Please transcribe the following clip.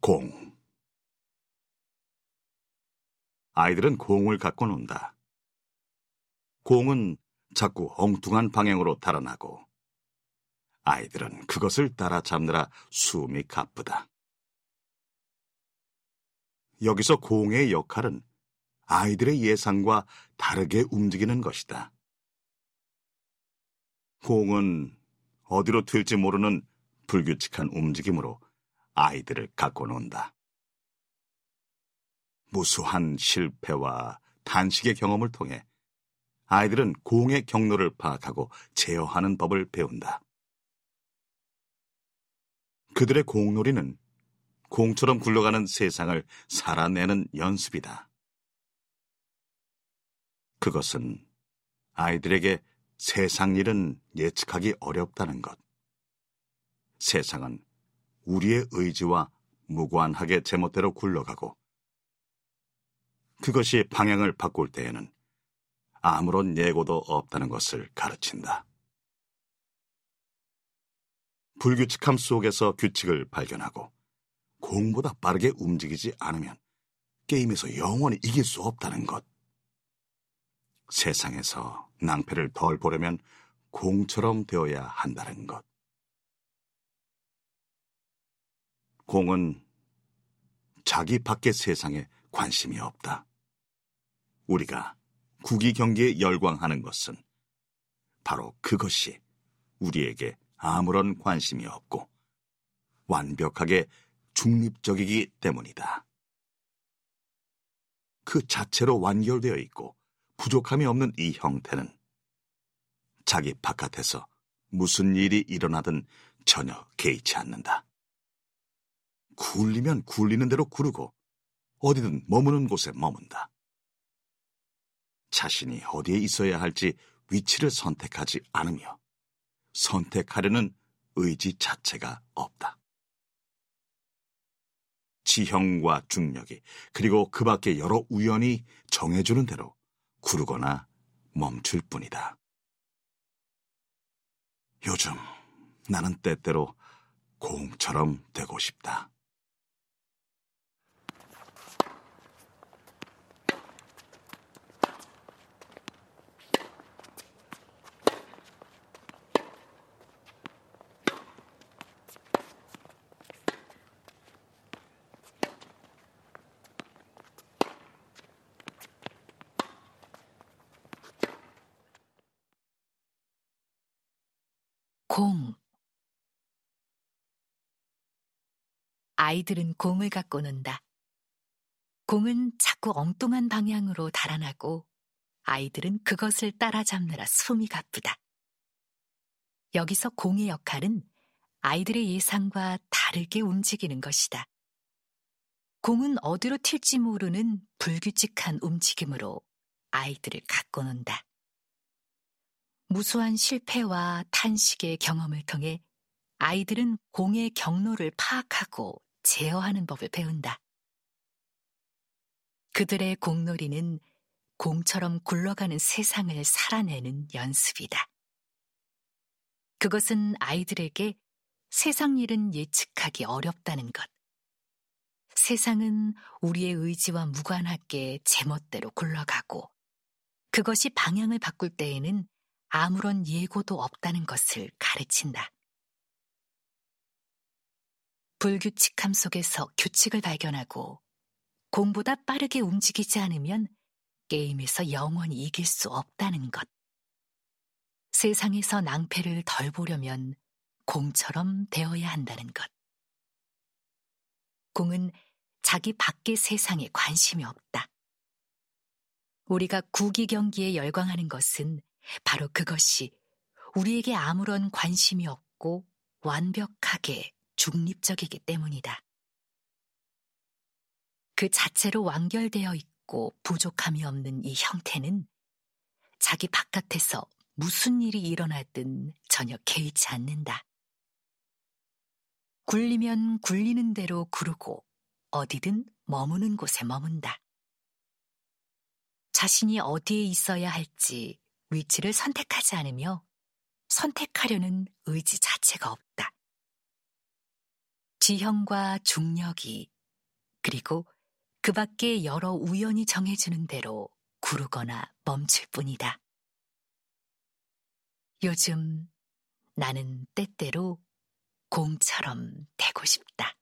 공 아이들은 공을 갖고 논다. 공은 자꾸 엉뚱한 방향으로 달아나고 아이들은 그것을 따라 잡느라 숨이 가쁘다. 여기서 공의 역할은 아이들의 예상과 다르게 움직이는 것이다. 공은 어디로 튈지 모르는 불규칙한 움직임으로 아이들을 갖고 논다. 무수한 실패와 단식의 경험을 통해 아이들은 공의 경로를 파악하고 제어하는 법을 배운다. 그들의 공놀이는 공처럼 굴러가는 세상을 살아내는 연습이다. 그것은 아이들에게 세상 일은 예측하기 어렵다는 것. 세상은 우리의 의지와 무관하게 제멋대로 굴러가고 그것이 방향을 바꿀 때에는 아무런 예고도 없다는 것을 가르친다. 불규칙함 속에서 규칙을 발견하고 공보다 빠르게 움직이지 않으면 게임에서 영원히 이길 수 없다는 것. 세상에서 낭패를 덜 보려면 공처럼 되어야 한다는 것. 공은 자기 밖의 세상에 관심이 없다. 우리가 국위 경기에 열광하는 것은 바로 그것이 우리에게 아무런 관심이 없고 완벽하게 중립적이기 때문이다. 그 자체로 완결되어 있고 부족함이 없는 이 형태는 자기 바깥에서 무슨 일이 일어나든 전혀 개의치 않는다. 굴리면 굴리는 대로 구르고 어디든 머무는 곳에 머문다. 자신이 어디에 있어야 할지 위치를 선택하지 않으며 선택하려는 의지 자체가 없다. 지형과 중력이 그리고 그 밖의 여러 우연이 정해주는 대로 구르거나 멈출 뿐이다. 요즘 나는 때때로 공처럼 되고 싶다. 공 아이들은 공을 갖고 논다. 공은 자꾸 엉뚱한 방향으로 달아나고 아이들은 그것을 따라잡느라 숨이 가쁘다. 여기서 공의 역할은 아이들의 예상과 다르게 움직이는 것이다. 공은 어디로 튈지 모르는 불규칙한 움직임으로 아이들을 갖고 논다. 무수한 실패와 탄식의 경험을 통해 아이들은 공의 경로를 파악하고 제어하는 법을 배운다. 그들의 공놀이는 공처럼 굴러가는 세상을 살아내는 연습이다. 그것은 아이들에게 세상 일은 예측하기 어렵다는 것. 세상은 우리의 의지와 무관하게 제멋대로 굴러가고 그것이 방향을 바꿀 때에는 아무런 예고도 없다는 것을 가르친다. 불규칙함 속에서 규칙을 발견하고 공보다 빠르게 움직이지 않으면 게임에서 영원히 이길 수 없다는 것. 세상에서 낭패를 덜 보려면 공처럼 되어야 한다는 것. 공은 자기 밖의 세상에 관심이 없다. 우리가 구기 경기에 열광하는 것은 바로 그것이 우리에게 아무런 관심이 없고 완벽하게 중립적이기 때문이다. 그 자체로 완결되어 있고 부족함이 없는 이 형태는 자기 바깥에서 무슨 일이 일어나든 전혀 개의치 않는다. 굴리면 굴리는 대로 구르고 어디든 머무는 곳에 머문다. 자신이 어디에 있어야 할지 위치를 선택하지 않으며 선택하려는 의지 자체가 없다. 지형과 중력이 그리고 그 밖에 여러 우연히 정해주는 대로 구르거나 멈출 뿐이다. 요즘 나는 때때로 공처럼 되고 싶다.